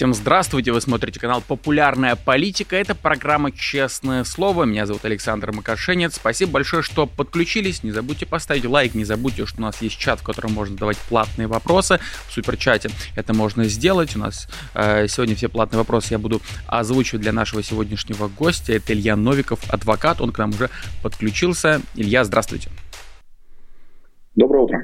Всем здравствуйте, вы смотрите канал «Популярная политика». Это программа «Честное слово». Меня зовут Александр Макашенец. Спасибо большое, что подключились. Не забудьте поставить лайк, не забудьте, что у нас есть чат, в котором можно задавать платные вопросы. В суперчате это можно сделать. У нас э, сегодня все платные вопросы я буду озвучивать для нашего сегодняшнего гостя. Это Илья Новиков, адвокат. Он к нам уже подключился. Илья, здравствуйте. Доброе утро.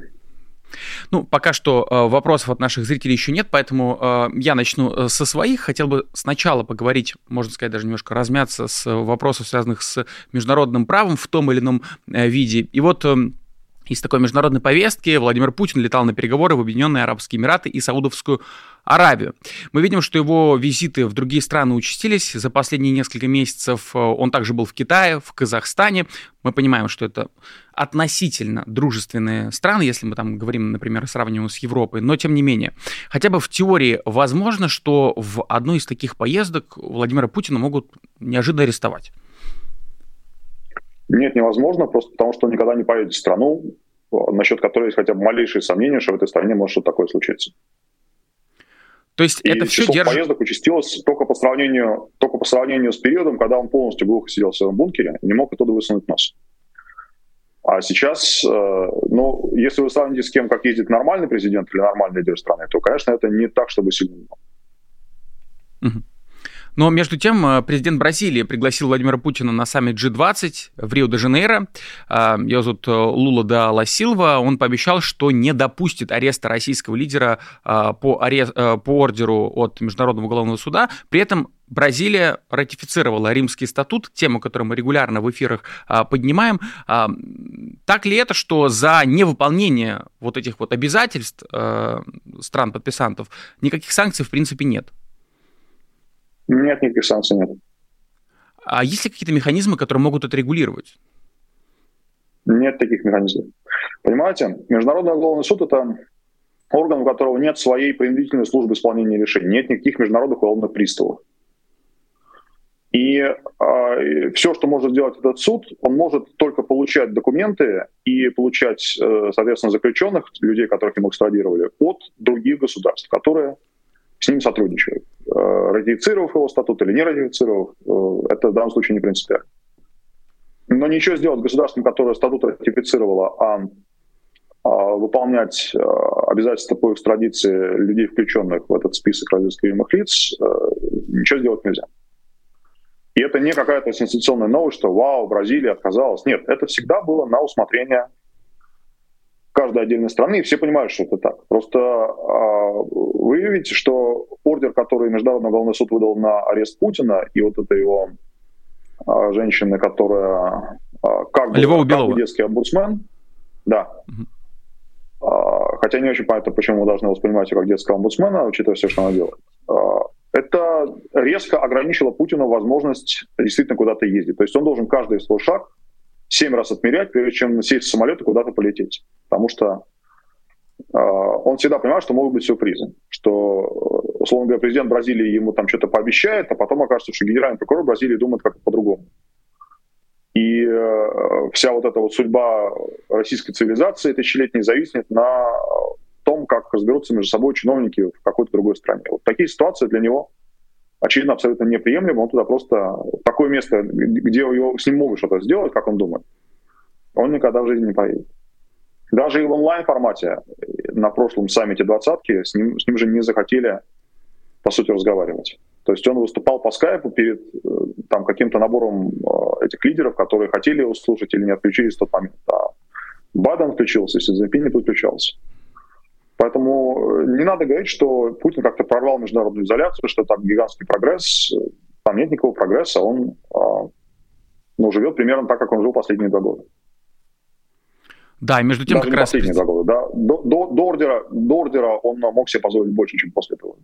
Ну, пока что э, вопросов от наших зрителей еще нет, поэтому э, я начну э, со своих. Хотел бы сначала поговорить, можно сказать, даже немножко размяться с вопросов, связанных с международным правом в том или ином виде. И вот из такой международной повестки Владимир Путин летал на переговоры в Объединенные Арабские Эмираты и Саудовскую Аравию. Мы видим, что его визиты в другие страны участились. За последние несколько месяцев э, он также был в Китае, в Казахстане. Мы понимаем, что это относительно дружественные страны, если мы там говорим, например, сравниваем с Европой, но тем не менее. Хотя бы в теории возможно, что в одной из таких поездок Владимира Путина могут неожиданно арестовать. Нет, невозможно, просто потому что он никогда не поедет в страну, насчет которой есть хотя бы малейшие сомнения, что в этой стране может что-то такое случиться. То есть и это все держит... поездок участилось только по, сравнению, только по сравнению с периодом, когда он полностью глухо сидел в своем бункере и не мог оттуда высунуть нос. А сейчас, э, ну, если вы сравните с кем, как ездит нормальный президент или нормальный лидер страны, то, конечно, это не так, чтобы сильно. Угу. Но между тем э, президент Бразилии пригласил Владимира Путина на саммит G20 в Рио-де-Жанейро. Э, его зовут э, Лула да Ла Силва. Он пообещал, что не допустит ареста российского лидера по, арест, по ордеру от Международного уголовного суда. При этом Бразилия ратифицировала Римский статут, тему, которую мы регулярно в эфирах а, поднимаем. А, так ли это, что за невыполнение вот этих вот обязательств а, стран-подписантов никаких санкций в принципе нет? Нет, никаких санкций нет. А есть ли какие-то механизмы, которые могут это регулировать? Нет таких механизмов. Понимаете, Международный уголовный суд – это орган, у которого нет своей принудительной службы исполнения решений, нет никаких международных уголовных приставов. И э, все, что может сделать этот суд, он может только получать документы и получать, э, соответственно, заключенных, людей, которых ему экстрадировали, от других государств, которые с ним сотрудничают. Э, ратифицировав его статут или не ратифицировав, э, это в данном случае не принципиально. Но ничего сделать государством, которое статут ратифицировало, а, а выполнять э, обязательства по экстрадиции людей, включенных в этот список разыскиваемых лиц, ничего сделать нельзя. И это не какая-то сенсационная новость, что «Вау, Бразилия отказалась». Нет, это всегда было на усмотрение каждой отдельной страны, и все понимают, что это так. Просто э, вы видите, что ордер, который Международный уголовный суд выдал на арест Путина, и вот это его э, женщина, которая э, как, бы, как бы детский омбудсмен, да, угу. э, хотя не очень понятно, почему мы должны воспринимать ее как детского омбудсмена, учитывая все, что она делает. Э, это резко ограничило Путину возможность действительно куда-то ездить. То есть он должен каждый свой шаг семь раз отмерять, прежде чем сесть в самолет и куда-то полететь. Потому что э, он всегда понимает, что могут быть сюрпризы. Что, условно говоря, президент Бразилии ему там что-то пообещает, а потом окажется, что генеральный прокурор Бразилии думает как-то по-другому. И э, вся вот эта вот судьба российской цивилизации тысячелетней зависнет на том, как разберутся между собой чиновники в какой-то другой стране. Вот такие ситуации для него очевидно, абсолютно неприемлемо. Он туда просто такое место, где его, с ним могут что-то сделать, как он думает, он никогда в жизни не поедет. Даже и в онлайн-формате на прошлом саммите двадцатки с ним, с ним же не захотели, по сути, разговаривать. То есть он выступал по скайпу перед э, там, каким-то набором э, этих лидеров, которые хотели его слушать или не отключились в тот момент. А Байден включился, Си Цзиньпин не подключался. Поэтому э, не надо говорить, что Путин как-то прорвал международную изоляцию, что там гигантский прогресс. Там нет никакого прогресса, он а, ну, живет примерно так, как он жил последние два года. Да, и между тем Даже как раз... последние два года, да. До, до, до, ордера, до ордера он мог себе позволить больше, чем после этого.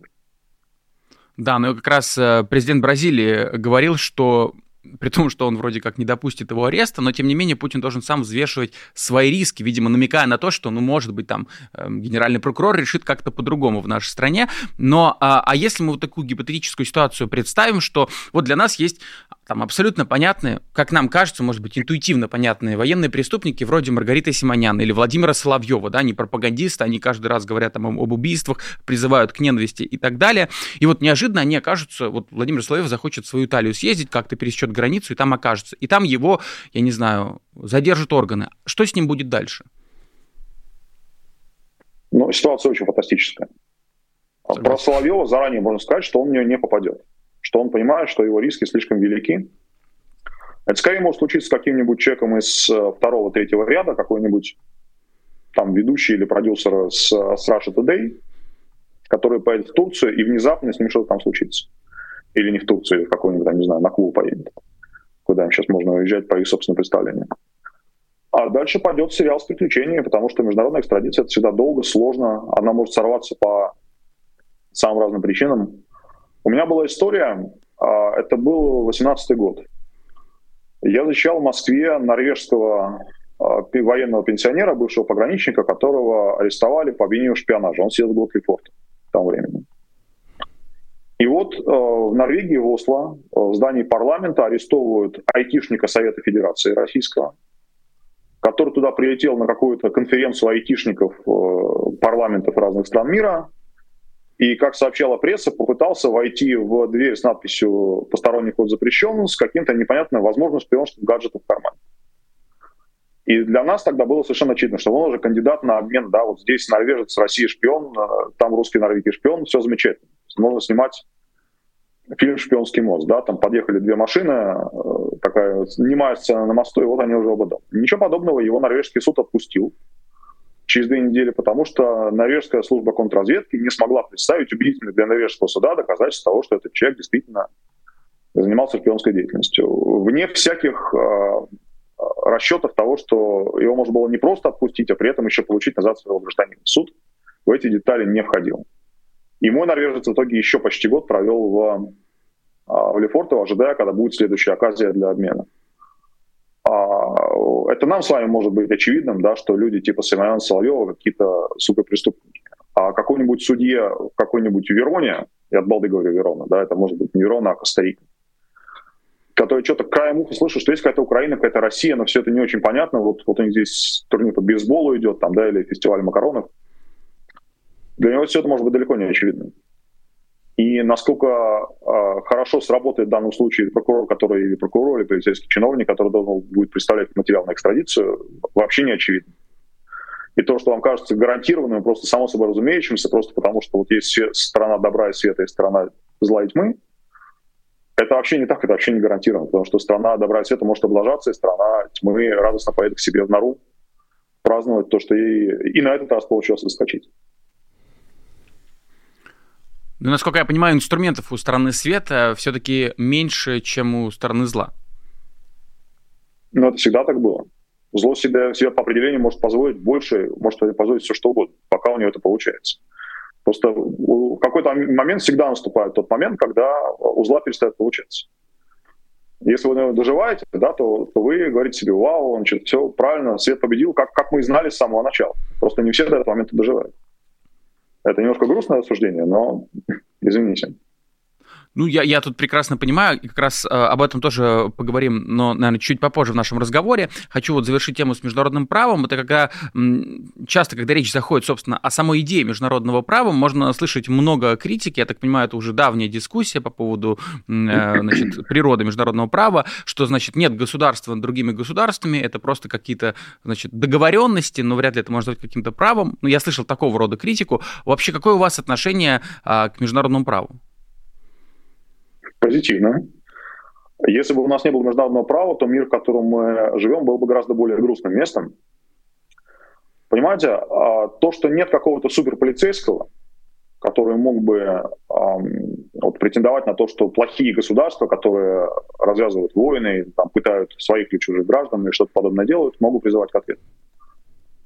Да, но как раз э, президент Бразилии говорил, что при том, что он вроде как не допустит его ареста, но тем не менее Путин должен сам взвешивать свои риски, видимо, намекая на то, что, ну, может быть, там эм, генеральный прокурор решит как-то по-другому в нашей стране. Но, а, а если мы вот такую гипотетическую ситуацию представим, что вот для нас есть там абсолютно понятные, как нам кажется, может быть, интуитивно понятные военные преступники вроде Маргариты Симоняна или Владимира Соловьева, да, они пропагандисты, они каждый раз говорят там об убийствах, призывают к ненависти и так далее. И вот неожиданно они окажутся, вот Владимир Соловьев захочет в свою Италию съездить, как-то пересечет границу и там окажется. И там его, я не знаю, задержат органы. Что с ним будет дальше? Ну, ситуация очень фантастическая. Согласен. Про Соловьева заранее можно сказать, что он в нее не попадет что он понимает, что его риски слишком велики. Это скорее может случиться с каким-нибудь человеком из э, второго, третьего ряда, какой-нибудь там ведущий или продюсер с, с Russia Today, который поедет в Турцию, и внезапно с ним что-то там случится. Или не в Турцию, или в какой-нибудь, там, не знаю, на Кубу поедет, куда им сейчас можно уезжать по их собственным представлениям. А дальше пойдет сериал с приключениями, потому что международная экстрадиция это всегда долго, сложно, она может сорваться по самым разным причинам. У меня была история, а, это был 18 год. Я защищал в Москве норвежского а, военного пенсионера, бывшего пограничника, которого арестовали по обвинению в шпионаже. Он сидел в Готлифорте в том времени. И вот э, в Норвегии, в Осло, в здании парламента арестовывают айтишника Совета Федерации Российского, который туда прилетел на какую-то конференцию айтишников э, парламентов разных стран мира, и, как сообщала пресса, попытался войти в дверь с надписью «Посторонний код запрещен» с каким-то непонятным, возможно, шпионским гаджетом в кармане. И для нас тогда было совершенно очевидно, что он уже кандидат на обмен, да, вот здесь норвежец, Россия шпион, э, там русский норвегий шпион, все замечательно. Можно снимать фильм «Шпионский мост», да, там подъехали две машины, э, такая снимая сцена на мосту, и вот они уже оба дома. Ничего подобного его норвежский суд отпустил через две недели, потому что норвежская служба контрразведки не смогла представить убедительно для норвежского суда доказательств того, что этот человек действительно занимался шпионской деятельностью. Вне всяких э, расчетов того, что его можно было не просто отпустить, а при этом еще получить назад своего гражданина. Суд в эти детали не входил. И мой норвежец в итоге еще почти год провел в, в Лефортово, ожидая, когда будет следующая оказия для обмена. А, это нам с вами может быть очевидным, да, что люди типа Симона Соловьева какие-то суперпреступники. А какой-нибудь судья в какой-нибудь Вероне, я от балды говорю Верона, да, это может быть не Верона, а Коста-Рика, который что-то краем уха слышит, что есть какая-то Украина, какая-то Россия, но все это не очень понятно. Вот, вот у них здесь турнир по бейсболу идет, там, да, или фестиваль макаронов. Для него все это может быть далеко не очевидно. И насколько э, хорошо сработает в данном случае прокурор, который или прокурор, или полицейский чиновник, который должен будет представлять материал на экстрадицию, вообще не очевидно. И то, что вам кажется гарантированным, просто само собой разумеющимся, просто потому что вот есть сторона добра и света, и сторона зла и тьмы, это вообще не так, это вообще не гарантировано, потому что страна добра и света может облажаться, и страна тьмы радостно поедет к себе в нору праздновать то, что ей и на этот раз получилось заскочить. Ну, насколько я понимаю, инструментов у стороны света все-таки меньше, чем у стороны зла. Ну, это всегда так было. Зло себе, себе по определению может позволить больше, может позволить все что угодно, пока у него это получается. Просто в какой-то момент всегда наступает тот момент, когда у зла перестает получаться. Если вы доживаете, да, то, то вы говорите себе, вау, он что-то все правильно, свет победил, как, как мы и знали с самого начала. Просто не все до этого момента доживают. Это немножко грустное рассуждение, но извините. Ну, я, я тут прекрасно понимаю, и как раз э, об этом тоже поговорим, но, наверное, чуть попозже в нашем разговоре. Хочу вот завершить тему с международным правом. Это когда м, часто, когда речь заходит, собственно, о самой идее международного права, можно слышать много критики. Я так понимаю, это уже давняя дискуссия по поводу э, значит, природы международного права, что, значит, нет государства над другими государствами, это просто какие-то, значит, договоренности, но вряд ли это может быть каким-то правом. Ну, я слышал такого рода критику. Вообще, какое у вас отношение э, к международному праву? Позитивно. Если бы у нас не было международного права, то мир, в котором мы живем, был бы гораздо более грустным местом. Понимаете, а, то, что нет какого-то суперполицейского, который мог бы вот, претендовать на то, что плохие государства, которые развязывают войны, там, пытают своих или чужих граждан и что-то подобное делают, могут призывать к ответу.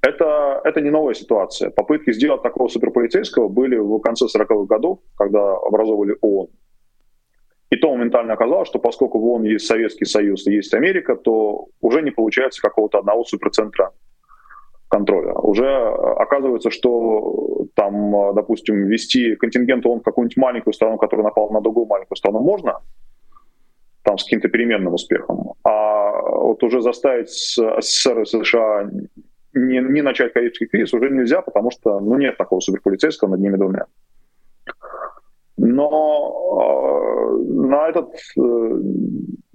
Это, это не новая ситуация. Попытки сделать такого суперполицейского были в конце 40-х годов, когда образовывали ООН. И то моментально оказалось, что поскольку в ООН есть Советский Союз и есть Америка, то уже не получается какого-то одного суперцентра контроля. Уже оказывается, что там, допустим, вести контингент ООН в какую-нибудь маленькую страну, которая напала на другую маленькую страну, можно, там с каким-то переменным успехом. А вот уже заставить СССР и США не, не начать Карибский кризис уже нельзя, потому что ну, нет такого суперполицейского над ними двумя. Но э, на этот э,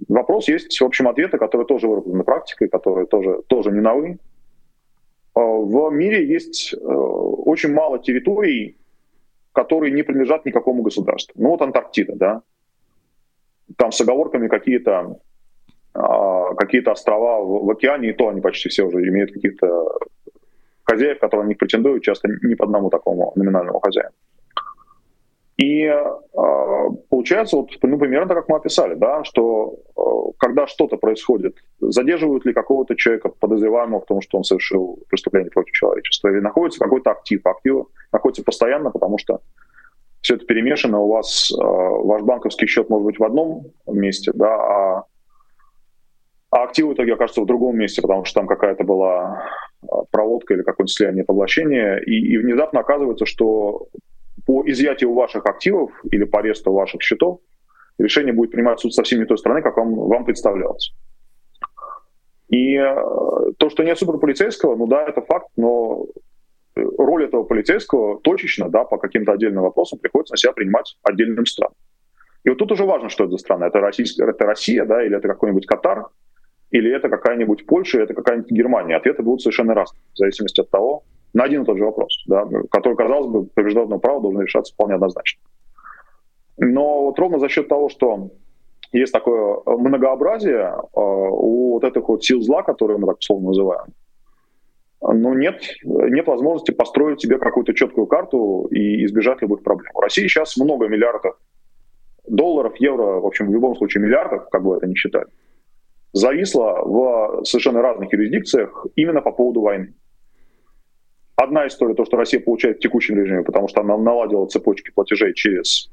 вопрос есть, в общем, ответы, которые тоже выработаны практикой, которые тоже, тоже не новые. Э, в мире есть очень мало территорий, которые не принадлежат никакому государству. Ну вот Антарктида, да. Там с оговорками какие-то какие-то острова в, в океане, и то они почти все уже имеют каких-то хозяев, которые них претендуют, часто не по одному такому номинальному хозяину. И э, получается, вот, ну, примерно как мы описали, да, что э, когда что-то происходит, задерживают ли какого-то человека, подозреваемого в том, что он совершил преступление против человечества, или находится какой-то актив, актив находится постоянно, потому что все это перемешано, у вас э, ваш банковский счет может быть в одном месте, да, а, а актив в итоге окажется в другом месте, потому что там какая-то была проводка или какое-то слияние поглощение, и, и внезапно оказывается, что по изъятию ваших активов или по аресту ваших счетов решение будет принимать суд совсем не той страны, как вам, вам представлялось. И э, то, что нет суперполицейского, ну да, это факт, но роль этого полицейского точечно, да, по каким-то отдельным вопросам приходится на себя принимать отдельным странам. И вот тут уже важно, что это за страна. Это, Российская, это Россия, да, или это какой-нибудь Катар, или это какая-нибудь Польша, или это какая-нибудь Германия. Ответы будут совершенно разные, в зависимости от того, на один и тот же вопрос, да, который, казалось бы, по международному праву должен решаться вполне однозначно. Но вот ровно за счет того, что есть такое многообразие э, у вот этих вот сил зла, которые мы так условно называем, ну, нет, нет возможности построить себе какую-то четкую карту и избежать любых проблем. У России сейчас много миллиардов долларов, евро, в общем, в любом случае миллиардов, как бы это ни считали, зависло в совершенно разных юрисдикциях именно по поводу войны. Одна история, то, что Россия получает в текущем режиме, потому что она наладила цепочки платежей через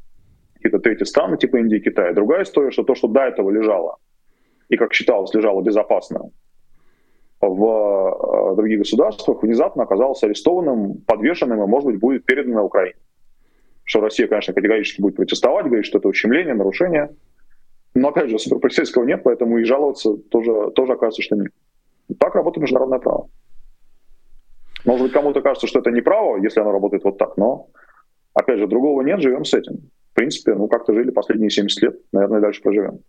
какие-то третьи страны, типа Индии и Китая. Другая история, что то, что до этого лежало, и, как считалось, лежало безопасно в э, других государствах, внезапно оказалось арестованным, подвешенным и, может быть, будет передано Украине. Что Россия, конечно, категорически будет протестовать, говорит, что это ущемление, нарушение. Но, опять же, суперполицейского нет, поэтому и жаловаться тоже, тоже оказывается, что нет. Так работает международное право. Может быть, кому-то кажется, что это неправо, если оно работает вот так, но, опять же, другого нет, живем с этим. В принципе, ну, как-то жили последние 70 лет, наверное, дальше проживем.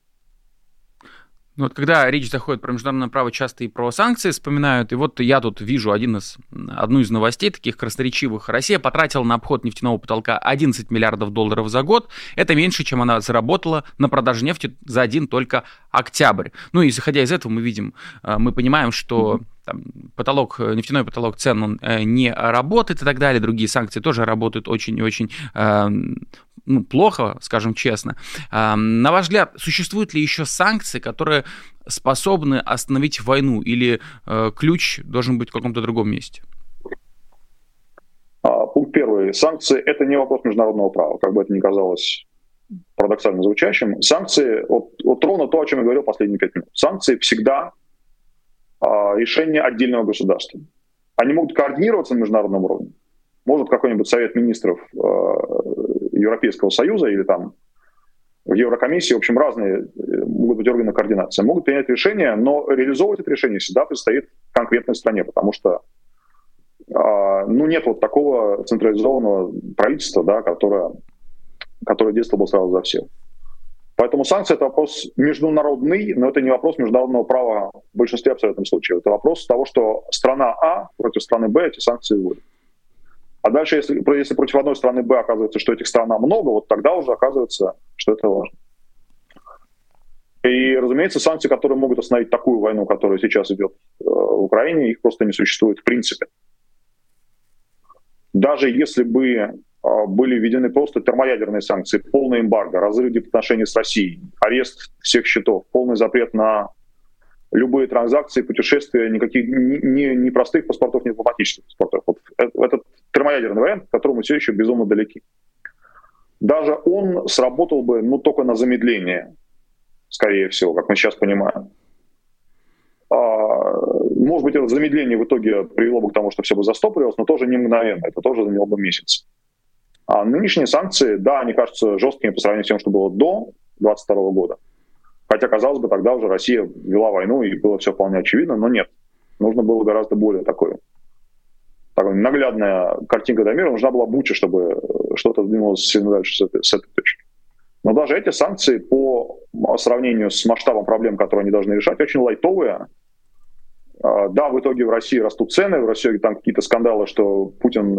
Ну, вот когда речь заходит про международное право, часто и про санкции вспоминают. И вот я тут вижу один из, одну из новостей таких красноречивых. Россия потратила на обход нефтяного потолка 11 миллиардов долларов за год. Это меньше, чем она заработала на продаже нефти за один только октябрь. Ну и исходя из этого мы видим, э, мы понимаем, что там, потолок, нефтяной потолок цен он э, не работает и так далее. Другие санкции тоже работают очень и очень э, ну, плохо, скажем честно. На ваш взгляд, существуют ли еще санкции, которые способны остановить войну, или э, ключ должен быть в каком-то другом месте? А, пункт первый. Санкции — это не вопрос международного права, как бы это ни казалось парадоксально звучащим. Санкции, вот, вот ровно то, о чем я говорил последние пять минут. Санкции всегда решение отдельного государства. Они могут координироваться на международном уровне. Может какой-нибудь совет министров э, Европейского Союза или там в Еврокомиссии, в общем, разные э, могут быть органы координации, могут принять решение, но реализовывать это решение всегда предстоит конкретной стране, потому что э, ну, нет вот такого централизованного правительства, да, которое, которое действовало бы сразу за всех. Поэтому санкции — это вопрос международный, но это не вопрос международного права в большинстве абсолютных случаев. Это вопрос того, что страна А против страны Б эти санкции вводит. А дальше, если, если против одной страны Б оказывается, что этих стран много, вот тогда уже оказывается, что это важно. И, разумеется, санкции, которые могут остановить такую войну, которая сейчас идет э, в Украине, их просто не существует в принципе. Даже если бы были введены просто термоядерные санкции, полный эмбарго, разрыв отношений с Россией, арест всех счетов, полный запрет на любые транзакции, путешествия, никаких ни, ни простых паспортов, ни дипломатических паспортов. Вот этот термоядерный вариант, к которому все еще безумно далеки. даже он сработал бы, ну, только на замедление, скорее всего, как мы сейчас понимаем. А, может быть, это замедление в итоге привело бы к тому, что все бы застопорилось, но тоже не мгновенно, это тоже заняло бы месяц. А нынешние санкции, да, они кажутся жесткими по сравнению с тем, что было до 2022 года. Хотя, казалось бы, тогда уже Россия вела войну, и было все вполне очевидно, но нет. Нужно было гораздо более такое такая наглядная картинка до мира, нужна была Буча, чтобы что-то двинулось сильно дальше с этой, с этой точки. Но даже эти санкции по сравнению с масштабом проблем, которые они должны решать, очень лайтовые. А, да, в итоге в России растут цены, в России там какие-то скандалы, что Путин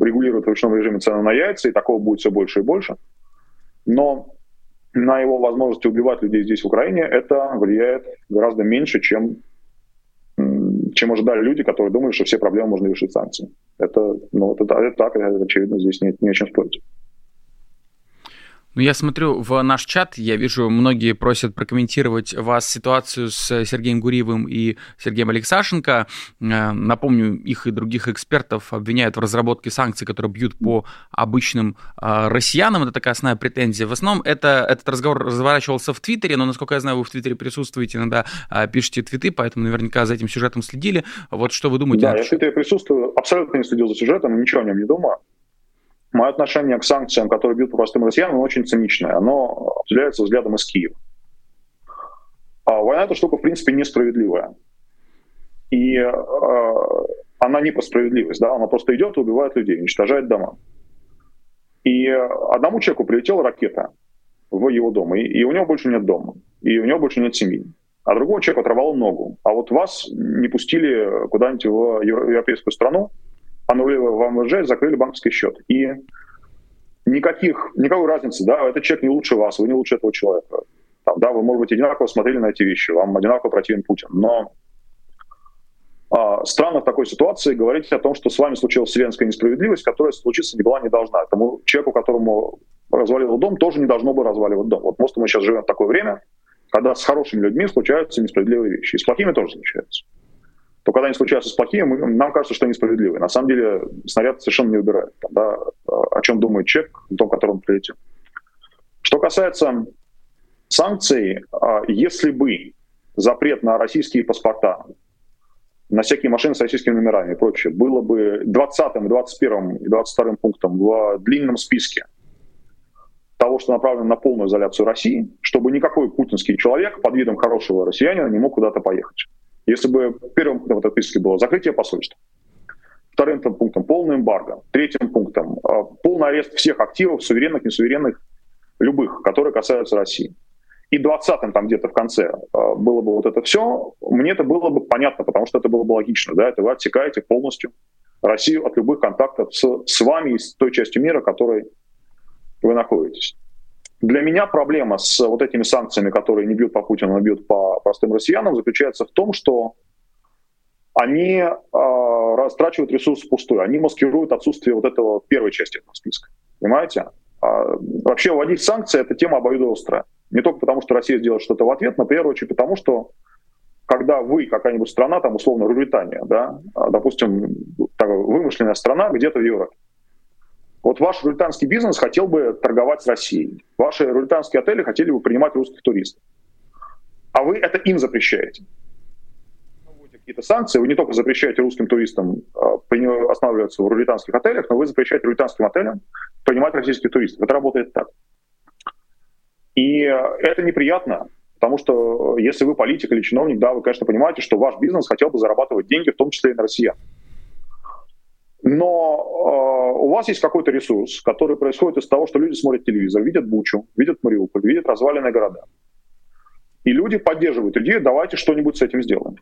регулирует в ручном режиме цены на яйца, и такого будет все больше и больше. Но на его возможности убивать людей здесь, в Украине, это влияет гораздо меньше, чем чем ожидали люди, которые думали, что все проблемы можно решить санкциями. Это, ну, это, это так, это очевидно, здесь нет, не о чем спорить. Ну, я смотрю в наш чат, я вижу, многие просят прокомментировать вас ситуацию с Сергеем Гуриевым и Сергеем Алексашенко. Э, напомню, их и других экспертов обвиняют в разработке санкций, которые бьют по обычным э, россиянам. Это такая основная претензия. В основном это, этот разговор разворачивался в Твиттере, но, насколько я знаю, вы в Твиттере присутствуете, иногда э, пишете твиты, поэтому наверняка за этим сюжетом следили. Вот что вы думаете? Да, я в Твиттере присутствую, абсолютно не следил за сюжетом, ничего о нем не думаю. Мое отношение к санкциям, которые бьют по простым россиянам, очень циничное. Оно определяется взглядом из Киева. А война — эта штука, в принципе, несправедливая. И э, она не по справедливости, да, она просто идет и убивает людей, уничтожает дома. И одному человеку прилетела ракета в его дом, и, и у него больше нет дома, и у него больше нет семьи. А другого человека оторвало ногу. А вот вас не пустили куда-нибудь в европейскую страну, аннулировали вам ВЖ, закрыли банковский счет. И никаких, никакой разницы, да, этот человек не лучше вас, вы не лучше этого человека. Там, да, вы, может быть, одинаково смотрели на эти вещи, вам одинаково противен Путин, но а, странно в такой ситуации говорить о том, что с вами случилась вселенская несправедливость, которая случиться не была, не должна. Тому человеку, которому развалил дом, тоже не должно бы разваливать дом. Вот просто мы сейчас живем в такое время, когда с хорошими людьми случаются несправедливые вещи, и с плохими тоже случаются то когда они случаются с плохими, нам кажется, что они справедливые. На самом деле снаряд совершенно не убирает. Да, о чем думает человек, в том, котором прилетел. Что касается санкций, а, если бы запрет на российские паспорта, на всякие машины с российскими номерами и прочее, было бы 20, 21 и 22 пунктом в длинном списке того, что направлено на полную изоляцию России, чтобы никакой путинский человек под видом хорошего россиянина не мог куда-то поехать. Если бы первым пунктом этой списке было закрытие посольства, вторым пунктом полный эмбарго, третьим пунктом а, полный арест всех активов, суверенных, несуверенных, любых, которые касаются России. И двадцатым там где-то в конце а, было бы вот это все, мне это было бы понятно, потому что это было бы логично. Да? Это вы отсекаете полностью Россию от любых контактов с, с вами и с той частью мира, в которой вы находитесь. Для меня проблема с вот этими санкциями, которые не бьют по Путину, а бьют по простым россиянам, заключается в том, что они э, растрачивают ресурсы впустую, они маскируют отсутствие вот этого первой части этого списка. Понимаете? А, вообще вводить санкции – это тема обоюдоострая. Не только потому, что Россия сделает что-то в ответ, но в первую очередь потому, что когда вы, какая-нибудь страна, там условно Руритания, да, а, допустим, вымышленная страна где-то в Европе, вот ваш рулетанский бизнес хотел бы торговать с Россией. Ваши рулетанские отели хотели бы принимать русских туристов. А вы это им запрещаете. какие-то санкции, вы не только запрещаете русским туристам а, останавливаться в рулетанских отелях, но вы запрещаете рулетанским отелям принимать российских туристов. Это работает так. И это неприятно, потому что если вы политик или чиновник, да, вы, конечно, понимаете, что ваш бизнес хотел бы зарабатывать деньги, в том числе и на россиян. Но э, у вас есть какой-то ресурс, который происходит из того, что люди смотрят телевизор, видят Бучу, видят Мариуполь, видят разваленные города. И люди поддерживают идею, давайте что-нибудь с этим сделаем.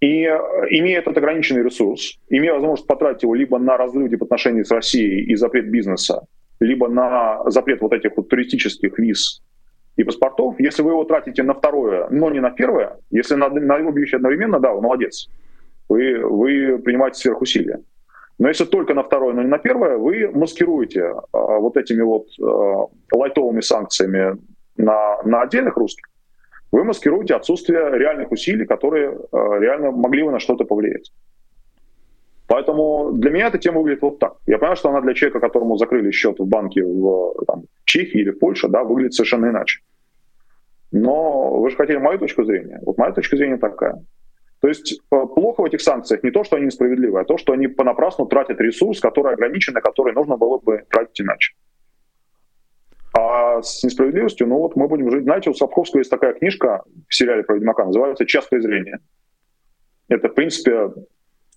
И э, имея этот ограниченный ресурс, имея возможность потратить его либо на разрыв отношений с Россией и запрет бизнеса, либо на запрет вот этих вот туристических виз и паспортов, если вы его тратите на второе, но не на первое, если на, на обе вещи одновременно, да, молодец вы, вы принимаете сверхусилия. Но если только на второе, но не на первое, вы маскируете а, вот этими вот а, лайтовыми санкциями на, на отдельных русских, вы маскируете отсутствие реальных усилий, которые а, реально могли бы на что-то повлиять. Поэтому для меня эта тема выглядит вот так. Я понимаю, что она для человека, которому закрыли счет в банке в там, Чехии или в Польше, да, выглядит совершенно иначе. Но вы же хотели мою точку зрения. Вот моя точка зрения такая. То есть э, плохо в этих санкциях не то, что они несправедливы, а то, что они понапрасну тратят ресурс, который ограничен, который нужно было бы тратить иначе. А с несправедливостью, ну вот мы будем жить. Знаете, у Сапковского есть такая книжка в сериале про Ведьмака, называется «Час презрения». Это, в принципе,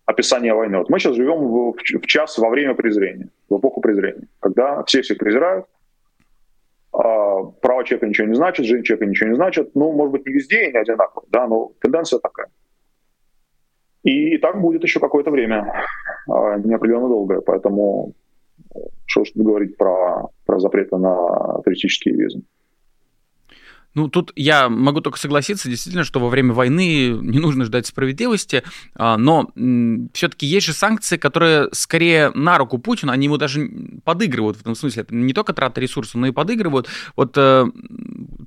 описание войны. Вот мы сейчас живем в, в час во время презрения, в эпоху презрения, когда все всех презирают, а, права человека ничего не значит, жизнь человека ничего не значит. Ну, может быть, не везде и не одинаково, да, но тенденция такая. И так будет еще какое-то время, а, неопределенно долгое. Поэтому что ж говорить про, про запреты на туристические визы. Ну, тут я могу только согласиться, действительно, что во время войны не нужно ждать справедливости, а, но все-таки есть же санкции, которые скорее на руку Путину, они ему даже подыгрывают в этом смысле. Это не только трата ресурсов, но и подыгрывают. Вот э,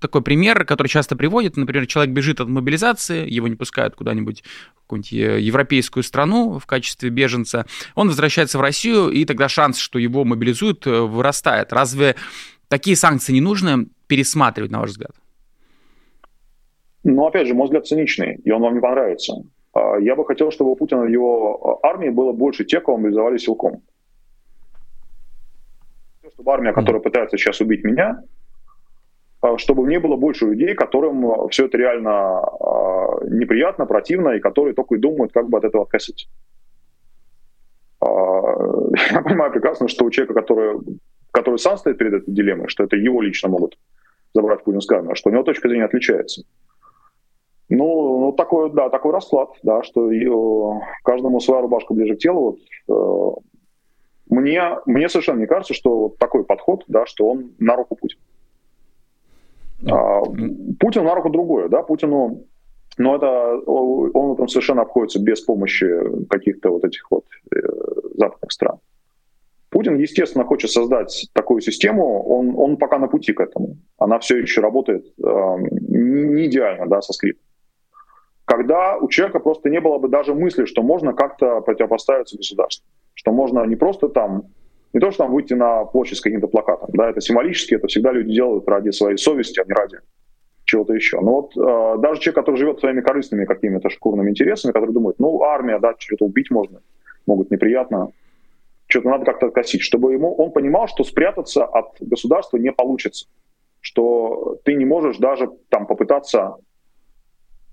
такой пример, который часто приводит, например, человек бежит от мобилизации, его не пускают куда-нибудь в какую-нибудь э, европейскую страну в качестве беженца, он возвращается в Россию, и тогда шанс, что его мобилизуют, э, вырастает. Разве такие санкции не нужно пересматривать, на ваш взгляд? Но, опять же, мой взгляд циничный, и он вам не понравится. А, я бы хотел, чтобы у Путина и его а, армии было больше тех, кого мобилизовали силком. Чтобы армия, которая пытается сейчас убить меня, а, чтобы в ней было больше людей, которым все это реально неприятно, противно, и которые только и думают, как бы от этого откосить. Я понимаю прекрасно, что у человека, который, который сам стоит перед этой дилеммой, что это его лично могут забрать путинскую армию, что у него точка зрения отличается. Ну, ну такой, да, такой расклад, да, что ее, каждому своя рубашка ближе к телу. Вот, э, мне, мне совершенно не кажется, что вот такой подход, да, что он на руку Путину. А, Путин на руку другое, да, Путину, но это он этом совершенно обходится без помощи каких-то вот этих вот э, западных стран. Путин, естественно, хочет создать такую систему, он, он пока на пути к этому. Она все еще работает э, не идеально, да, со скриптом когда у человека просто не было бы даже мысли, что можно как-то противопоставиться государству, что можно не просто там, не то, что там выйти на площадь с каким-то плакатом, да, это символически, это всегда люди делают ради своей совести, а не ради чего-то еще. Но вот э, даже человек, который живет своими корыстными какими-то шкурными интересами, который думает, ну, армия, да, что-то убить можно, могут неприятно, что-то надо как-то откосить, чтобы ему, он понимал, что спрятаться от государства не получится, что ты не можешь даже там попытаться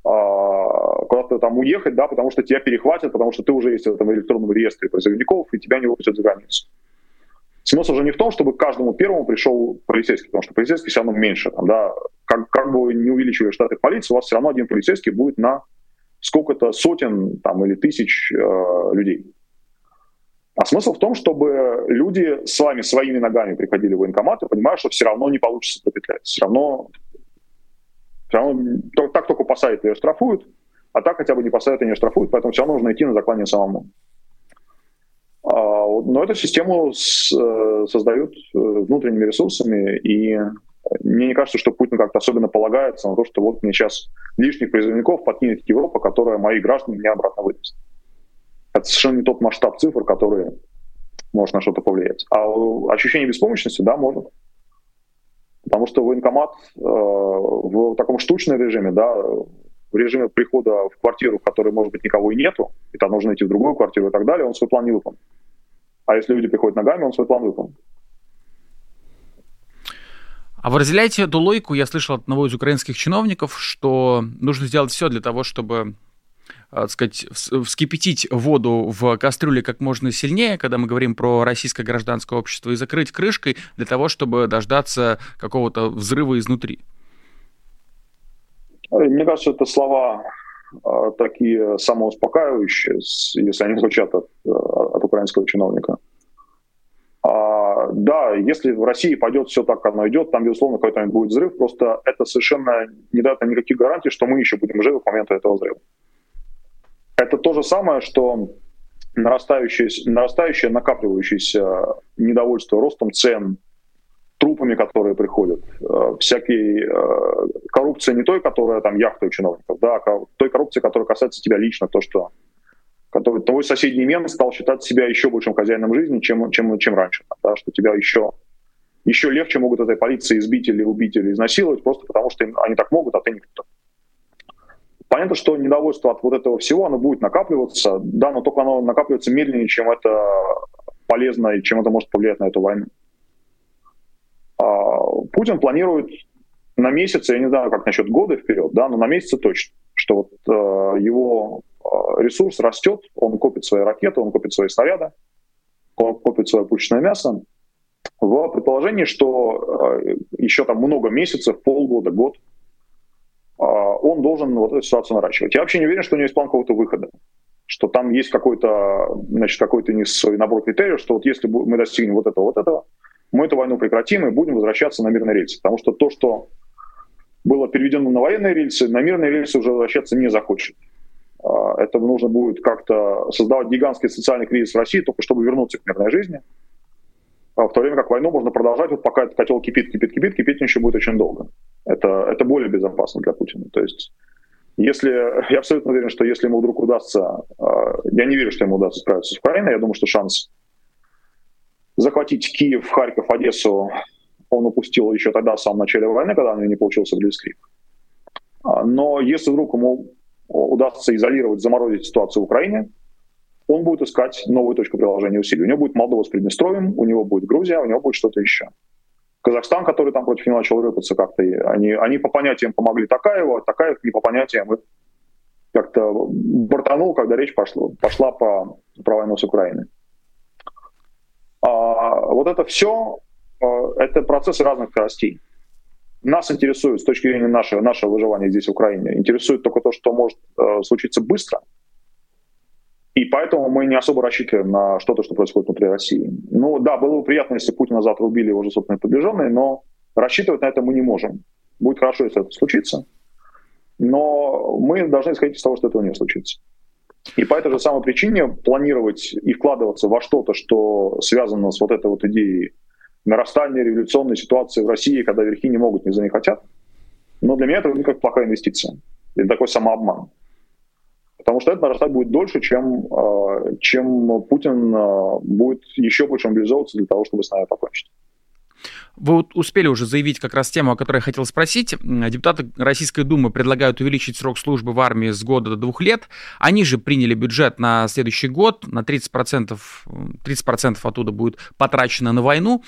куда-то там уехать, да, потому что тебя перехватят, потому что ты уже есть в этом электронном реестре призывников, и тебя не выпустят за границу. Смысл же не в том, чтобы к каждому первому пришел полицейский, потому что полицейский все равно меньше. Там, да, как, как бы не увеличивали штаты полиции, у вас все равно один полицейский будет на сколько-то сотен там, или тысяч э, людей. А смысл в том, чтобы люди с вами своими ногами приходили в военкомат и понимали, что все равно не получится пропетлять. Все равно все равно так только посадят и штрафуют, а так хотя бы не посадят и не штрафуют, поэтому все равно нужно идти на заклание самому. А, но эту систему э, создают э, внутренними ресурсами, и мне не кажется, что Путин как-то особенно полагается на то, что вот мне сейчас лишних призывников подкинет Европа, которая мои граждане меня обратно выдаст. Это совершенно не тот масштаб цифр, который может на что-то повлиять. А ощущение беспомощности, да, может. Потому что военкомат э, в таком штучном режиме, да, в режиме прихода в квартиру, в которой, может быть, никого и нету, и там нужно идти в другую квартиру и так далее, он свой план не выполнит. А если люди приходят ногами, он свой план выполнит. А вы разделяете эту логику? Я слышал от одного из украинских чиновников, что нужно сделать все для того, чтобы так сказать, вскипятить воду в кастрюле как можно сильнее, когда мы говорим про российское гражданское общество, и закрыть крышкой для того, чтобы дождаться какого-то взрыва изнутри? Мне кажется, это слова э, такие самоуспокаивающие, если они звучат от, э, от украинского чиновника. А, да, если в России пойдет все так, как оно идет, там, безусловно, какой-то будет взрыв, просто это совершенно не дает никаких гарантий, что мы еще будем живы к моменту этого взрыва. Это то же самое, что нарастающее, нарастающее накапливающееся недовольство ростом цен, трупами, которые приходят, э, всякие э, коррупция не той, которая там яхта у чиновников, да, а той коррупции, которая касается тебя лично, то, что который твой соседний мент стал считать себя еще большим хозяином жизни, чем, чем, чем раньше, да, что тебя еще, еще легче могут этой полиции избить или убить или изнасиловать, просто потому что они так могут, а ты никто. Понятно, что недовольство от вот этого всего, оно будет накапливаться, да, но только оно накапливается медленнее, чем это полезно и чем это может повлиять на эту войну. А, Путин планирует на месяц, я не знаю, как насчет года вперед, да, но на месяц точно, что вот э, его э, ресурс растет, он копит свои ракеты, он копит свои снаряды, он копит свое пушечное мясо, в предположении, что э, еще там много месяцев, полгода, год, он должен вот эту ситуацию наращивать. Я вообще не уверен, что у него есть план какого-то выхода, что там есть какой-то, значит, какой-то не свой набор критериев, что вот если мы достигнем вот этого, вот этого, мы эту войну прекратим и будем возвращаться на мирные рельсы. Потому что то, что было переведено на военные рельсы, на мирные рельсы уже возвращаться не захочет. А, это нужно будет как-то создавать гигантский социальный кризис в России, только чтобы вернуться к мирной жизни. А в то время как войну можно продолжать, вот пока этот котел кипит, кипит, кипит, кипеть еще будет очень долго. Это, это более безопасно для Путина. То есть, если, я абсолютно уверен, что если ему вдруг удастся, а, я не верю, что ему удастся справиться с Украиной, я думаю, что шанс захватить Киев, Харьков, Одессу он упустил еще тогда, в самом начале войны, когда у него не получился Блицкрик. А, но если вдруг ему удастся изолировать, заморозить ситуацию в Украине, он будет искать новую точку приложения усилий. У него будет Молдова с Приднестровьем, у него будет Грузия, у него будет что-то еще. Казахстан, который там против него начал рыпаться как-то, они, они по понятиям помогли Такаеву, а Такаев не по понятиям как-то бортанул, когда речь пошла, пошла по, про войну с Украиной. А, вот это все, а, это процессы разных скоростей. Нас интересует, с точки зрения нашего, нашего выживания здесь, в Украине, интересует только то, что может э, случиться быстро. И поэтому мы не особо рассчитываем на что-то, что происходит внутри России. Ну да, было бы приятно, если Путина завтра убили его же собственные приближенные, но рассчитывать на это мы не можем. Будет хорошо, если это случится. Но мы должны исходить из того, что этого не случится. И по этой же самой причине планировать и вкладываться во что-то, что связано с вот этой вот идеей нарастания революционной ситуации в России, когда верхи не могут, ни за не хотят, но для меня это как плохая инвестиция. Или такой самообман. Потому что это нарастать будет дольше, чем, э, чем Путин э, будет еще больше мобилизовываться для того, чтобы с нами покончить. Вы вот успели уже заявить как раз тему, о которой я хотел спросить. Депутаты Российской Думы предлагают увеличить срок службы в армии с года до двух лет. Они же приняли бюджет на следующий год, на 30%, 30% оттуда будет потрачено на войну.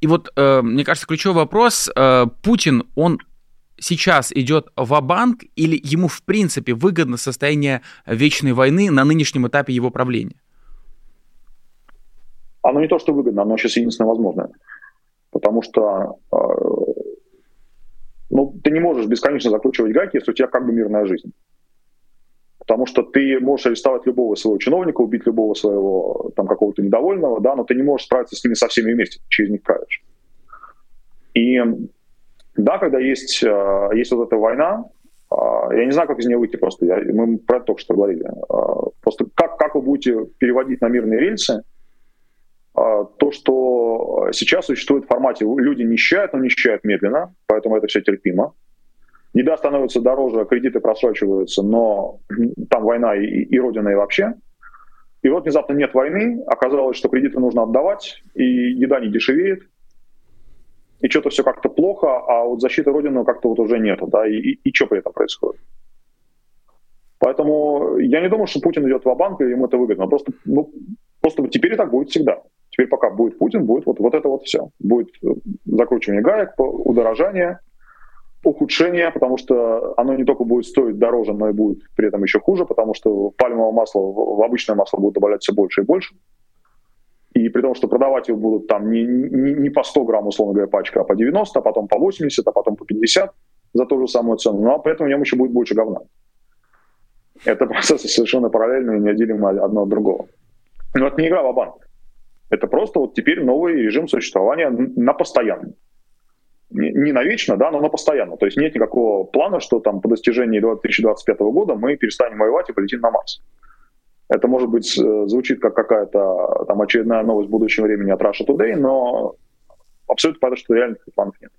И вот, э, мне кажется, ключевой вопрос. Э, Путин, он сейчас идет в банк или ему в принципе выгодно состояние вечной войны на нынешнем этапе его правления? Оно не то, что выгодно, оно сейчас единственное возможное потому что э, ну, ты не можешь бесконечно закручивать гайки, если у тебя как бы мирная жизнь. Потому что ты можешь арестовать любого своего чиновника, убить любого своего там какого-то недовольного, да, но ты не можешь справиться с ними со всеми вместе, через них правишь. И да, когда есть, э, есть вот эта война, э, я не знаю, как из нее выйти просто, я, мы про это только что говорили. Просто как, как вы будете переводить на мирные рельсы – то, что сейчас существует в формате люди нищают, но нищают медленно, поэтому это все терпимо. Еда становится дороже, кредиты просрочиваются, но там война и, и родина, и вообще. И вот внезапно нет войны, оказалось, что кредиты нужно отдавать, и еда не дешевеет, и что-то все как-то плохо, а вот защиты Родины как-то вот уже нету, да, и, и, и что при этом происходит? Поэтому я не думаю, что Путин идет в банк и ему это выгодно. Просто, ну, просто теперь так будет всегда. Теперь пока будет Путин, будет вот, вот это вот все. Будет э, закручивание гаек, удорожание, ухудшение, потому что оно не только будет стоить дороже, но и будет при этом еще хуже, потому что пальмовое масло в обычное масло будет добавлять все больше и больше. И при том, что продавать его будут там не, не, не по 100 грамм, условно говоря, пачка, а по 90, а потом по 80, а потом по 50 за ту же самую цену. Ну а при этом в нем еще будет больше говна. Это процессы совершенно параллельные и неотделимы одно от другого. Но это не игра в банк это просто вот теперь новый режим существования на постоянно. Не навечно, да, но на постоянно. То есть нет никакого плана, что там по достижении 2025 года мы перестанем воевать и полетим на Марс. Это, может быть, э, звучит как какая-то там очередная новость будущего времени от Russia Today, но абсолютно понятно, что реальных планов нет.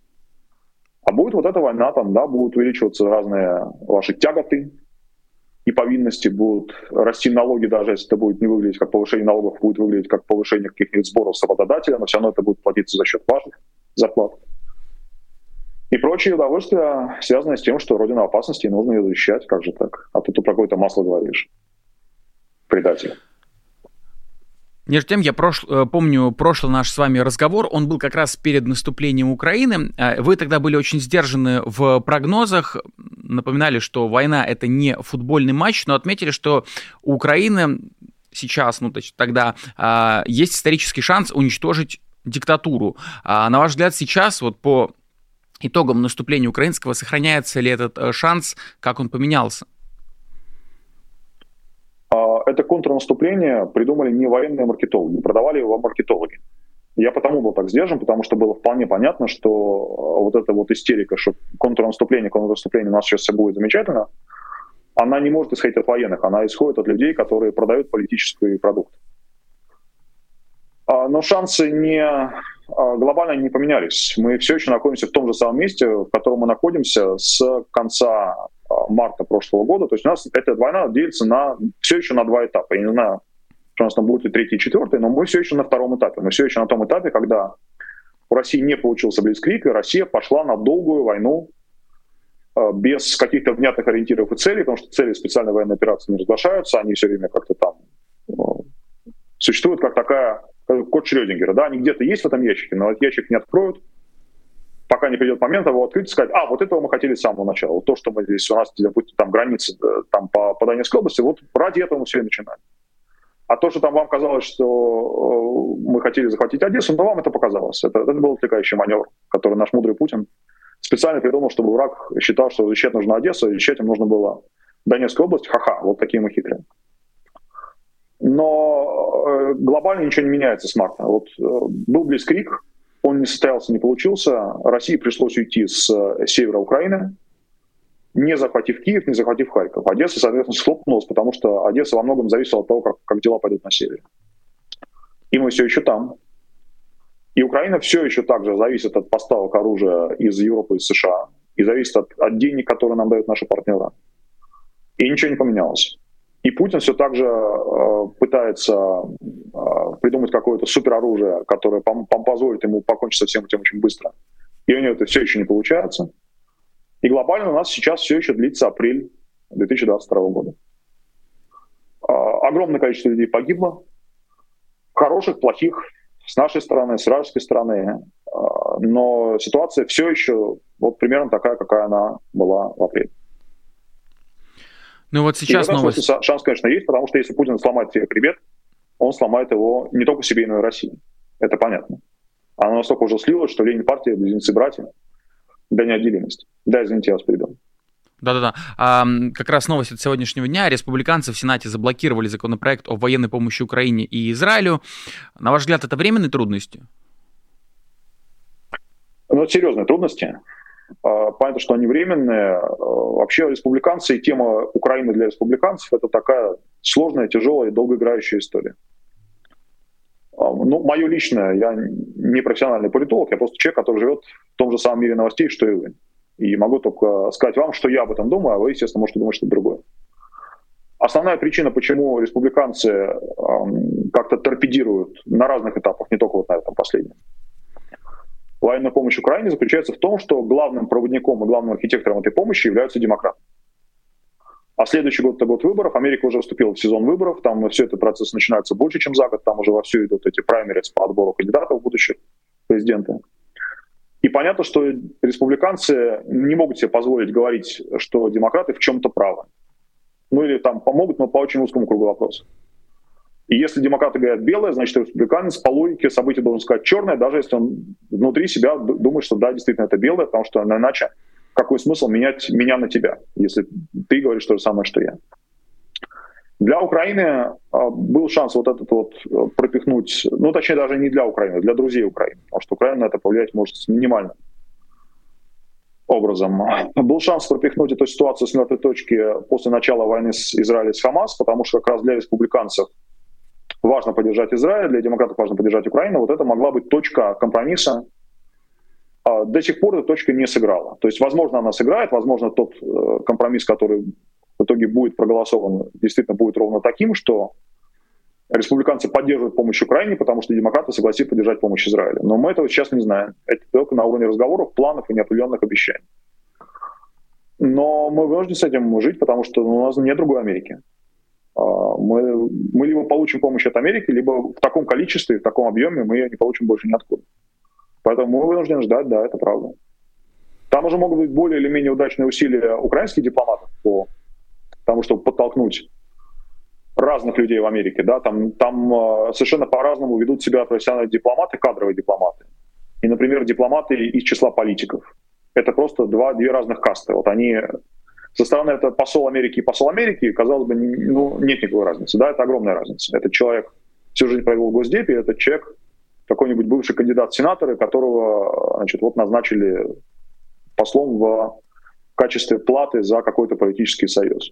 А будет вот эта война, там, да, будут увеличиваться разные ваши тяготы, и повинности будут расти налоги, даже если это будет не выглядеть как повышение налогов, будет выглядеть как повышение каких-нибудь сборов с работодателя, но все равно это будет платиться за счет ваших зарплат. И прочие удовольствия, связанные с тем, что Родина опасности, и нужно ее защищать. Как же так? А ты тут про какое-то масло говоришь. Предатель. Между тем, я прош... Э, помню прошлый наш с вами разговор, он был как раз перед наступлением Украины. Э, вы тогда были очень сдержаны в прогнозах, напоминали, что война — это не футбольный матч, но отметили, что у Украины сейчас, ну, то есть тогда э, есть исторический шанс уничтожить диктатуру. А на ваш взгляд, сейчас вот по итогам наступления украинского сохраняется ли этот шанс, как он поменялся? Это контрнаступление придумали не военные маркетологи, продавали его маркетологи. Я потому был так сдержан, потому что было вполне понятно, что э, вот эта вот истерика, что контрнаступление, контрнаступление у нас сейчас все будет замечательно, она не может исходить от военных, она исходит от людей, которые продают политический продукт. А, но шансы не а, глобально не поменялись. Мы все еще находимся в том же самом месте, в котором мы находимся с конца марта прошлого года. То есть у нас эта война делится на все еще на два этапа. Я не знаю, что у нас там будет и третий, и четвертый, но мы все еще на втором этапе. Мы все еще на том этапе, когда у России не получился Блицкрик, и Россия пошла на долгую войну а, без каких-то внятных ориентиров и целей, потому что цели специальной военной операции не разглашаются, они все время как-то там ну, существуют как такая, код Шрёдингера, да, они где-то есть в этом ящике, но этот ящик не откроют, пока не придет момент его открыть и сказать, а, вот этого мы хотели с самого начала. То, что мы здесь, у нас, допустим, там границы э, там, по, по Донецкой области, вот ради этого мы все и начинали. А то, что там вам казалось, что э, мы хотели захватить Одессу, но вам это показалось. Это, это был отвлекающий маневр, который наш мудрый Путин специально придумал, чтобы враг считал, что защищать нужно Одессу, и защищать им нужно было Донецкую область. Ха-ха, вот такие мы хитрые. Но э, глобально ничего не меняется с марта. Вот был Блицкрик, он не состоялся, не получился. России пришлось уйти с э, севера Украины, не захватив Киев, не захватив Харьков. Одесса, соответственно, схлопнулась, потому что Одесса во многом зависела от того, как, как дела пойдут на севере. И мы все еще там. И Украина все еще также зависит от поставок оружия из Европы и США, и зависит от, от денег, которые нам дают наши партнеры. И ничего не поменялось. И Путин все так же э, пытается э, придумать какое-то супероружие, которое пом- пом- позволит ему покончить со всем этим очень быстро. И у него это все еще не получается. И глобально у нас сейчас все еще длится апрель 2022 года. Э, огромное количество людей погибло. Хороших, плохих, с нашей стороны, с вражеской стороны. Э, но ситуация все еще вот примерно такая, какая она была в апреле. Ну вот сейчас и новость. Смысле, шанс, конечно, есть, потому что если Путин сломает себе хребет, он сломает его не только себе, но и России. Это понятно. Она настолько уже слилась, что Ленин партия, близнецы-братья, да неотделимость. Да, извините, я вас перебил. Да-да-да. А, как раз новость от сегодняшнего дня. Республиканцы в Сенате заблокировали законопроект о военной помощи Украине и Израилю. На ваш взгляд, это временные трудности? Ну, серьезные трудности. А, понятно, что они временные. А, вообще республиканцы и тема Украины для республиканцев это такая сложная, тяжелая и долгоиграющая история. А, ну, мое личное, я не профессиональный политолог, я просто человек, который живет в том же самом мире новостей, что и вы. И могу только сказать вам, что я об этом думаю, а вы, естественно, можете думать что-то другое. Основная причина, почему республиканцы как-то торпедируют на разных этапах, не только вот на этом последнем, военная помощь Украине заключается в том, что главным проводником и главным архитектором этой помощи являются демократы. А следующий год это год выборов. Америка уже вступила в сезон выборов. Там все этот процесс начинается больше, чем за год. Там уже вовсю идут эти праймерис по отбору кандидатов в будущих президента. И понятно, что республиканцы не могут себе позволить говорить, что демократы в чем-то правы. Ну или там помогут, но по очень узкому кругу вопросов. И если демократы говорят белое, значит республиканец по логике событий должен сказать черное, даже если он внутри себя думает, что да, действительно это белое, потому что иначе какой смысл менять меня на тебя, если ты говоришь то же самое, что я. Для Украины а, был шанс вот этот вот э, пропихнуть, ну точнее даже не для Украины, для друзей Украины, потому что Украина на это повлиять может минимальным образом. Был шанс пропихнуть эту ситуацию с мертвой точки после начала войны с Израилем с Хамас, потому что как раз для республиканцев важно поддержать Израиль, для демократов важно поддержать Украину, вот это могла быть точка компромисса. А до сих пор эта точка не сыграла. То есть, возможно, она сыграет, возможно, тот э, компромисс, который в итоге будет проголосован, действительно будет ровно таким, что республиканцы поддерживают помощь Украине, потому что демократы согласились поддержать помощь Израилю. Но мы этого сейчас не знаем. Это только на уровне разговоров, планов и неопределенных обещаний. Но мы вынуждены с этим жить, потому что у нас нет другой Америки. А, мы, мы либо получим помощь от Америки, либо в таком количестве, в таком объеме мы ее не получим больше ниоткуда. Поэтому мы вынуждены ждать, да, это правда. Там уже могут быть более или менее удачные усилия украинских дипломатов по тому, чтобы подтолкнуть разных людей в Америке, да, там, там э, совершенно по-разному ведут себя профессиональные дипломаты, кадровые дипломаты. И, например, дипломаты из числа политиков. Это просто два, две разных касты. Вот они со стороны это посол Америки и посол Америки, казалось бы, ну, нет никакой разницы. Да, это огромная разница. Этот человек всю жизнь провел в Госдепе, этот человек какой-нибудь бывший кандидат в сенаторы, которого значит, вот назначили послом в качестве платы за какой-то политический союз.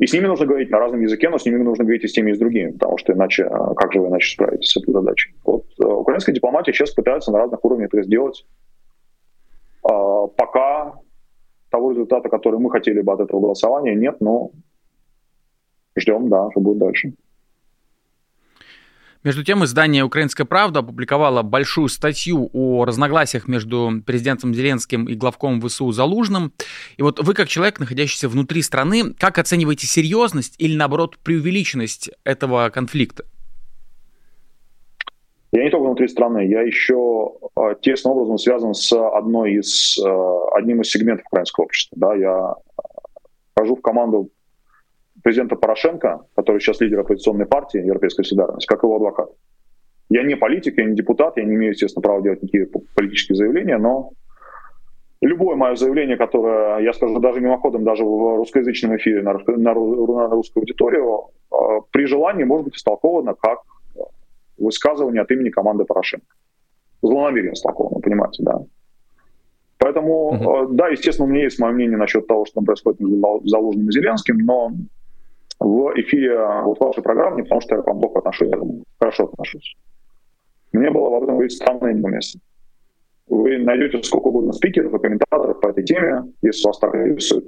И с ними нужно говорить на разном языке, но с ними нужно говорить и с теми, и с другими, потому что иначе, а, как же вы иначе справитесь с этой задачей? Вот э, украинская дипломатия сейчас пытается на разных уровнях это сделать. А, пока того результата, который мы хотели бы от этого голосования, нет, но ждем, да, что будет дальше. Между тем, издание «Украинская правда» опубликовало большую статью о разногласиях между президентом Зеленским и главком ВСУ Залужным. И вот вы, как человек, находящийся внутри страны, как оцениваете серьезность или, наоборот, преувеличенность этого конфликта? Я не только внутри страны, я еще э, тесным образом связан с одной из, э, одним из сегментов украинского общества. Да, я хожу в команду президента Порошенко, который сейчас лидер оппозиционной партии Европейской солидарности, как его адвокат. Я не политик, я не депутат, я не имею, естественно, права делать никакие политические заявления, но любое мое заявление, которое, я скажу даже мимоходом, даже в русскоязычном эфире на, на, на русскую аудиторию, при желании может быть истолковано как высказывание от имени команды Порошенко. Злонамеренно истолковано, понимаете, да. Поэтому, uh-huh. да, естественно, у меня есть мое мнение насчет того, что там происходит между Залужным и Зеленским, но в эфире вот вашей программы, не потому что я к вам плохо отношусь, я хорошо отношусь. Мне было об этом говорить странно и место. Вы найдете сколько угодно спикеров и комментаторов по этой теме, если вас так интересует.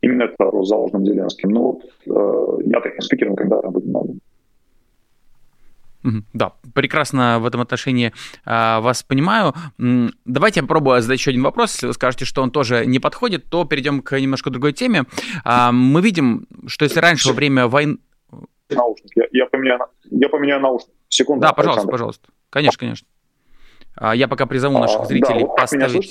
Именно это с заложенным Зеленским. Ну вот э, я таким спикером когда быть не могу. Да, прекрасно в этом отношении а, вас понимаю. Давайте я попробую задать еще один вопрос. Если вы скажете, что он тоже не подходит, то перейдем к немножко другой теме. А, мы видим, что если раньше во время войны... Наушник. Я, я, поменяю, я поменяю наушник. Секунду. Да, пожалуйста, Александр. пожалуйста. Конечно, конечно. А, я пока призову наших зрителей да, вот поставить...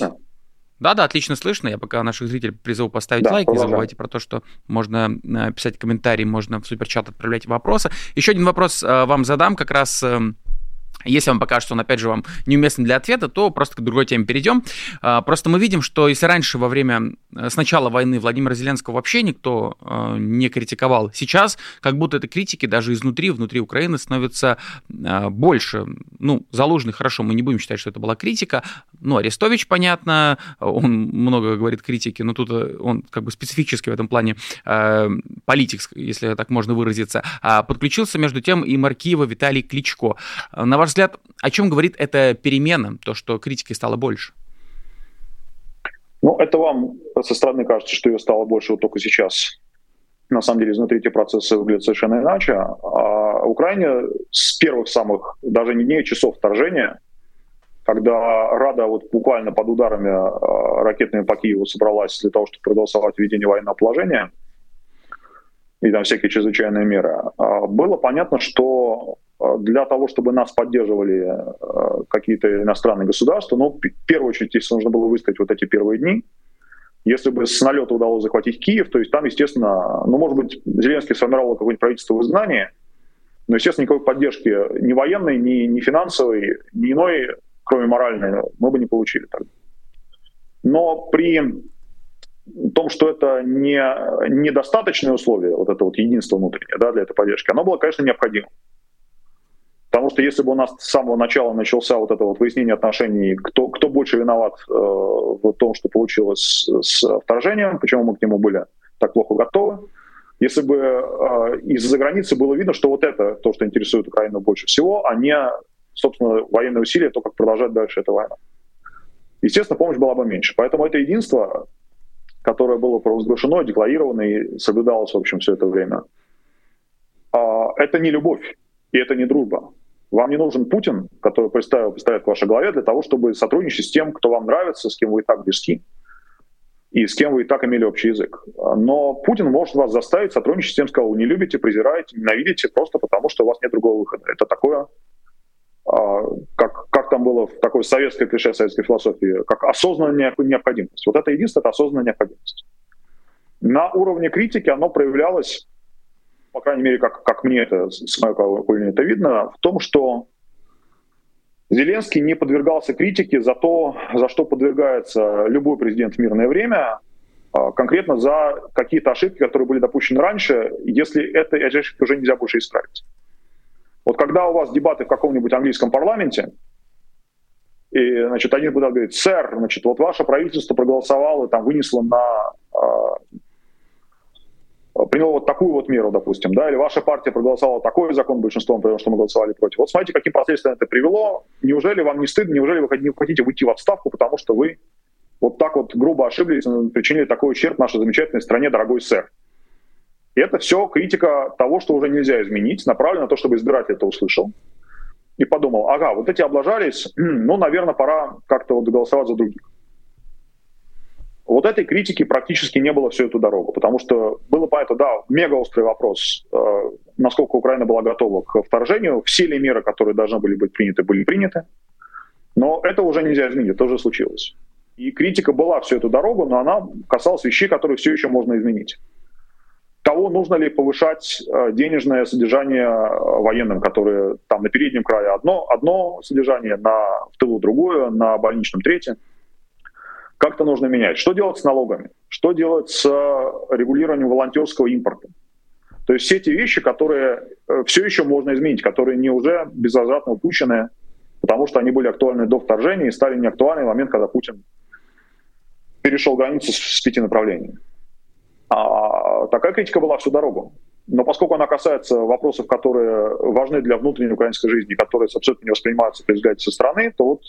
Да-да, отлично слышно. Я пока наших зрителей призову поставить да, лайк. Не забывайте про то, что можно э, писать комментарии, можно в суперчат отправлять вопросы. Еще один вопрос э, вам задам как раз эм, если вам покажется, он, опять же, вам неуместен для ответа, то просто к другой теме перейдем. Просто мы видим, что если раньше, во время, э, с начала войны Владимира Зеленского вообще никто э, не критиковал, сейчас как будто этой критики даже изнутри, внутри Украины становится э, больше. Ну, Залужный, хорошо, мы не будем считать, что это была критика. Ну, Арестович, понятно, он много говорит критики, но тут он как бы специфически в этом плане политик, если так можно выразиться. А подключился, между тем, и Маркиева Виталий Кличко. На ваш взгляд, о чем говорит эта перемена, то, что критики стало больше? Ну, это вам со стороны кажется, что ее стало больше вот только сейчас. На самом деле, изнутри эти процессы выглядят совершенно иначе. А Украине с первых самых, даже не дней, а часов вторжения, когда Рада вот буквально под ударами а, ракетными по Киеву собралась для того, чтобы проголосовать введение военного положения и там всякие чрезвычайные меры, а, было понятно, что Э, для того, чтобы нас поддерживали э, какие-то иностранные государства, ну, в первую очередь, если нужно было выстоять вот эти первые дни, если бы с налета удалось захватить Киев, то есть там, естественно, ну, может быть, Зеленский сформировал какое-нибудь правительство в изгнании, но, естественно, никакой поддержки ни военной, ни, ни финансовой, ни иной, кроме моральной, мы бы не получили тогда. Но при том, что это не недостаточные условия, вот это вот единство внутреннее да, для этой поддержки, оно было, конечно, необходимо. Потому что если бы у нас с самого начала начался вот это вот выяснение отношений, кто, кто больше виноват э, в том, что получилось с, с вторжением, почему мы к нему были так плохо готовы, если бы э, из-за границы было видно, что вот это то, что интересует Украину больше всего, а не, собственно, военные усилия, то, как продолжать дальше эта война. Естественно, помощь была бы меньше. Поэтому это единство которое было провозглашено, декларировано и соблюдалось, в общем, все это время, а, это не любовь и это не дружба. Вам не нужен Путин, который представил, представит в вашей голове для того, чтобы сотрудничать с тем, кто вам нравится, с кем вы и так близки, и с кем вы и так имели общий язык. Но Путин может вас заставить сотрудничать с тем, с кого вы не любите, презираете, ненавидите, просто потому что у вас нет другого выхода. Это такое, как, как там было в такой советской клише советской философии, как осознанная необходимость. Вот это единственное, это осознанная необходимость. На уровне критики оно проявлялось по крайней мере, как, как мне это, с моей колокольни это видно, в том, что Зеленский не подвергался критике за то, за что подвергается любой президент в мирное время, а, конкретно за какие-то ошибки, которые были допущены раньше, если это, эти ошибки уже нельзя больше исправить. Вот когда у вас дебаты в каком-нибудь английском парламенте, и, значит, один будет говорить, сэр, значит, вот ваше правительство проголосовало, там, вынесло на а, приняло вот такую вот меру, допустим, да, или ваша партия проголосовала такой закон большинством, потому что мы голосовали против. Вот смотрите, каким последствиям это привело. Неужели вам не стыдно, неужели вы не хотите выйти в отставку, потому что вы вот так вот грубо ошиблись, причинили такой ущерб нашей замечательной стране, дорогой сэр. Это все критика того, что уже нельзя изменить, направлена на то, чтобы избиратель это услышал. И подумал, ага, вот эти облажались, ну, наверное, пора как-то вот голосовать за других. Вот этой критики практически не было всю эту дорогу, потому что было понятно, да, мега острый вопрос, э, насколько Украина была готова к вторжению, все ли меры, которые должны были быть приняты, были приняты, но это уже нельзя изменить, это уже случилось. И критика была всю эту дорогу, но она касалась вещей, которые все еще можно изменить. Того, нужно ли повышать э, денежное содержание э, военным, которые там на переднем крае одно, одно содержание, на, в тылу другое, на больничном третье – как-то нужно менять. Что делать с налогами? Что делать с э, регулированием волонтерского импорта? То есть все эти вещи, которые все еще можно изменить, которые не уже безвозвратно упущены, потому что они были актуальны до вторжения и стали неактуальны в момент, когда Путин перешел границу с пяти направлений. А такая критика была всю дорогу. Но поскольку она касается вопросов, которые важны для внутренней украинской жизни, которые абсолютно не воспринимаются при взгляде со стороны, то вот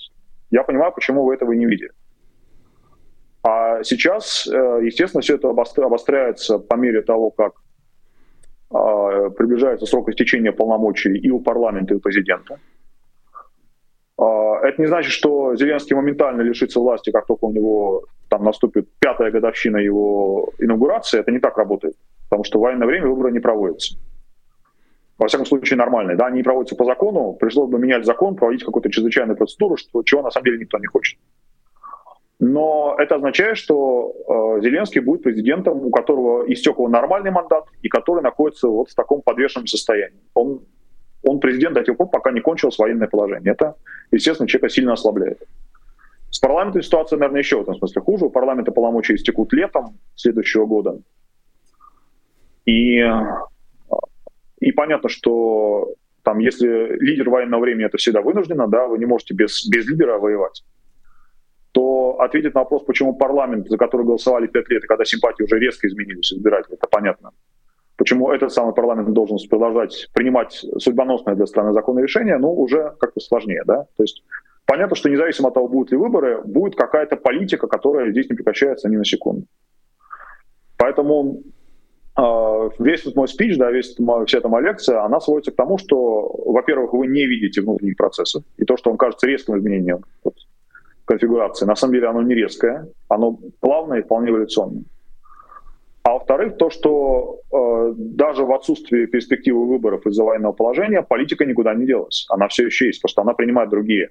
я понимаю, почему вы этого не видели. А сейчас, э, естественно, все это обостряется по мере того, как а, приближается срок истечения полномочий и у парламента, и у президента. Это не значит, что Зеленский моментально лишится власти, как только у него там наступит пятая годовщина его инаугурации. Это не так работает, потому что в военное время выборы не проводятся. Во всяком случае, нормальные. Да, они не проводятся по закону, пришлось бы менять закон, проводить какую-то чрезвычайную процедуру, что, чего на самом деле никто не хочет. Но это означает, что э, Зеленский будет президентом, у которого истек его нормальный мандат и который находится вот в таком подвешенном состоянии. Он, он президент до тех пор, пока не кончилось военное положение. Это, естественно, человека сильно ослабляет. С парламентом ситуация, наверное, еще в этом смысле хуже. У парламента полномочия истекут летом следующего года. И, и понятно, что там, если лидер военного времени это всегда вынуждено, да, вы не можете без, без лидера воевать то ответить на вопрос, почему парламент, за который голосовали пять лет, и когда симпатии уже резко изменились избиратели, это понятно. Почему этот самый парламент должен продолжать принимать судьбоносное для страны законные решения, ну, уже как-то сложнее, да. То есть понятно, что независимо от того, будут ли выборы, будет какая-то политика, которая здесь не прекращается ни на секунду. Поэтому э, весь этот мой спич, да, весь мой, вся эта моя лекция, она сводится к тому, что, во-первых, вы не видите внутренних процессов, и то, что вам кажется резким изменением вот, конфигурации. На самом деле оно не резкое, оно плавное и вполне эволюционное. А во-вторых, то, что э, даже в отсутствии перспективы выборов из-за военного положения политика никуда не делась. Она все еще есть, просто она принимает другие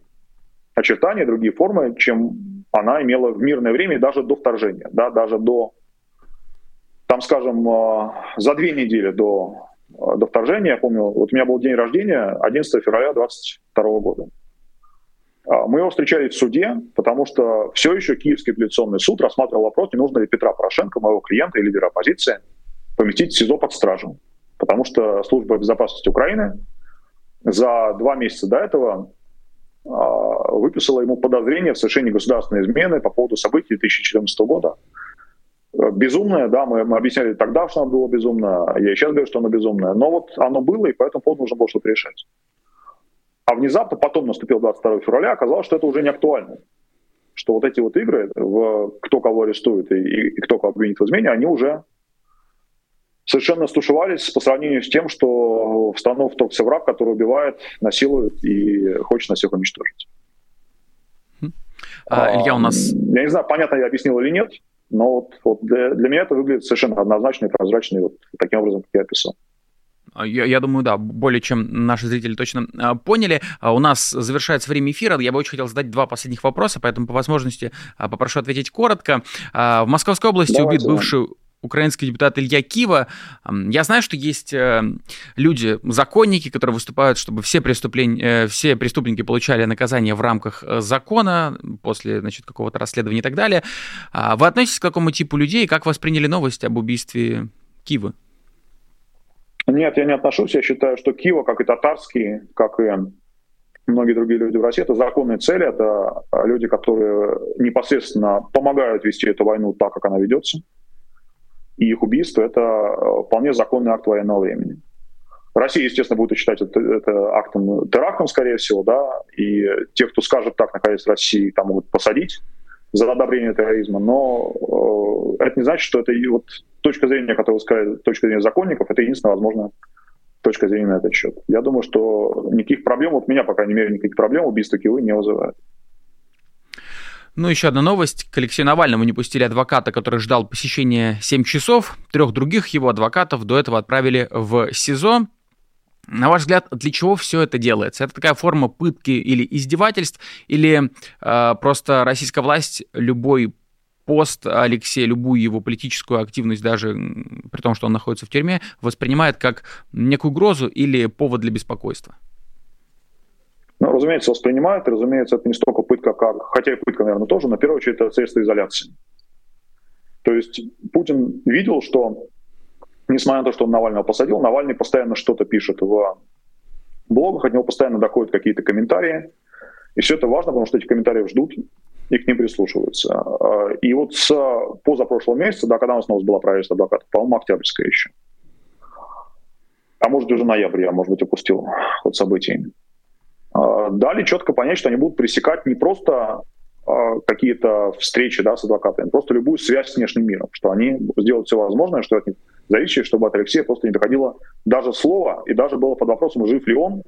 очертания, другие формы, чем она имела в мирное время даже до вторжения, да, даже до, там, скажем, э, за две недели до, э, до вторжения, я помню, вот у меня был день рождения 11 февраля 22 года. А, мы его встречали в суде, потому что все еще Киевский апелляционный суд рассматривал вопрос, не нужно ли Петра Порошенко, моего клиента и лидера оппозиции, поместить в СИЗО под стражу. Потому что служба безопасности Украины за два месяца до этого а, выписала ему подозрение в совершении государственной измены по поводу событий 2014 года. Безумное, да, мы, мы объясняли тогда, что оно было безумно, я сейчас говорю, что оно безумное, но вот оно было, и поэтому поводу нужно было что-то решать. А внезапно потом наступил 22 февраля, оказалось, что это уже не актуально. что вот эти вот игры, в кто кого арестует и, и кто кого обвинит в измене, они уже совершенно стушевались по сравнению с тем, что в страну вторгся враг, который убивает, насилует и хочет нас всех уничтожить. А, Илья, у нас... Я не знаю, понятно я объяснил или нет, но вот, вот для, для меня это выглядит совершенно однозначно и прозрачно, вот таким образом, как я описал. А, я, я думаю, да, более чем наши зрители точно а, поняли. А, у нас завершается время эфира. Я бы очень хотел задать два последних вопроса, поэтому по возможности попрошу ответить коротко. В Московской области Давайте, убит бывший украинский депутат Илья Кива. Я знаю, что есть э, люди, законники, которые выступают, чтобы все, преступления, э, все преступники получали наказание в рамках э, закона после значит, какого-то расследования и так далее. Вы относитесь к какому типу людей? Как восприняли новость об убийстве Кивы? Нет, я не отношусь. Я считаю, что Кива, как и татарские, как и многие другие люди в России, это законные цели, это люди, которые непосредственно помогают вести эту войну так, как она ведется и их убийство — это э, вполне законный акт военного времени. Россия, естественно, будет считать это, это актом терактом, скорее всего, да, и те, кто скажет так, находясь в России, там могут посадить за одобрение терроризма, но э, это не значит, что это вот точка зрения, которую сказали, точка зрения законников, это единственная возможная точка зрения на этот счет. Я думаю, что никаких проблем, вот меня, по крайней мере, никаких проблем убийство Кивы не вызывает. Ну, еще одна новость. К Алексею Навальному не пустили адвоката, который ждал посещения 7 часов. Трех других его адвокатов до этого отправили в СИЗО. На ваш взгляд, для чего все это делается? Это такая форма пытки или издевательств, или э, просто российская власть любой пост Алексея, любую его политическую активность, даже при том, что он находится в тюрьме, воспринимает как некую угрозу или повод для беспокойства? Ну, разумеется, воспринимают, и, разумеется, это не столько пытка, как, хотя и пытка, наверное, тоже, но в первую очередь это средство изоляции. То есть Путин видел, что, несмотря на то, что он Навального посадил, Навальный постоянно что-то пишет в блогах, от него постоянно доходят какие-то комментарии, и все это важно, потому что эти комментарии ждут и к ним прислушиваются. И вот с позапрошлого месяца, да, когда у нас снова была проверка адвоката, по-моему, октябрьская еще, а может уже ноябрь, я, может быть, упустил ход событий, а, дали четко понять, что они будут пресекать не просто а, какие-то встречи да, с адвокатами, просто любую связь с внешним миром, что они сделают все возможное, что от них зависит, чтобы от Алексея просто не доходило даже слова, и даже было под вопросом, жив ли он,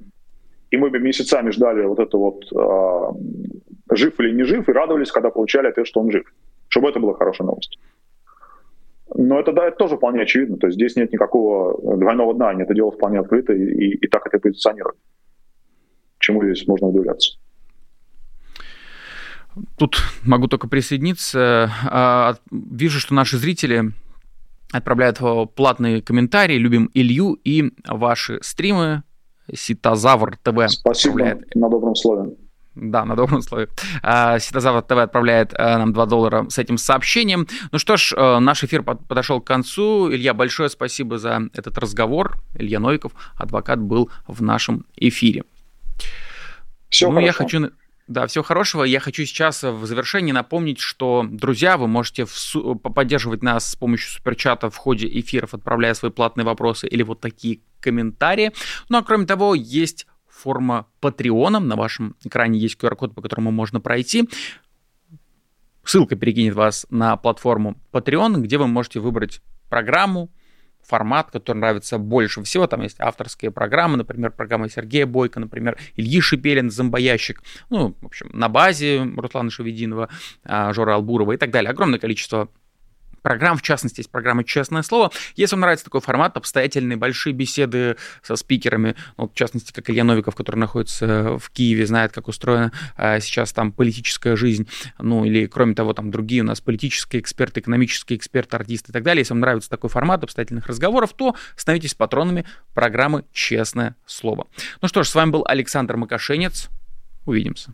и мы бы месяцами ждали вот это вот, э, жив или не жив, и радовались, когда получали ответ, что он жив, чтобы это была хорошая новость. Но это, да, это тоже вполне очевидно, то есть здесь нет никакого двойного дна, они это дело вполне открыто, и, и, и так это позиционируют чему здесь можно удивляться. Тут могу только присоединиться. А, вижу, что наши зрители отправляют платные комментарии. Любим Илью и ваши стримы. Ситозавр ТВ Спасибо отправляет. на добром слове. Да, на добром слове. А, Ситозавр ТВ отправляет а, нам 2 доллара с этим сообщением. Ну что ж, наш эфир подошел к концу. Илья, большое спасибо за этот разговор. Илья Новиков, адвокат, был в нашем эфире. Все ну, хорошо. я хочу... Да, всего хорошего. Я хочу сейчас в завершении напомнить, что, друзья, вы можете в... поддерживать нас с помощью суперчата в ходе эфиров, отправляя свои платные вопросы или вот такие комментарии. Ну а кроме того, есть форма Патреона. На вашем экране есть QR-код, по которому можно пройти. Ссылка перекинет вас на платформу Patreon, где вы можете выбрать программу, формат, который нравится больше всего. Там есть авторские программы, например, программа Сергея Бойко, например, Ильи Шипелин, зомбоящик, ну, в общем, на базе Руслана Шевединова, а, Жора Албурова и так далее. Огромное количество программ, в частности, есть программа «Честное слово». Если вам нравится такой формат, обстоятельные большие беседы со спикерами, ну, в частности, как Илья Новиков, который находится в Киеве, знает, как устроена а, сейчас там политическая жизнь, ну, или, кроме того, там другие у нас политические эксперты, экономические эксперты, артисты и так далее. Если вам нравится такой формат обстоятельных разговоров, то становитесь патронами программы «Честное слово». Ну что ж, с вами был Александр Макашенец. Увидимся.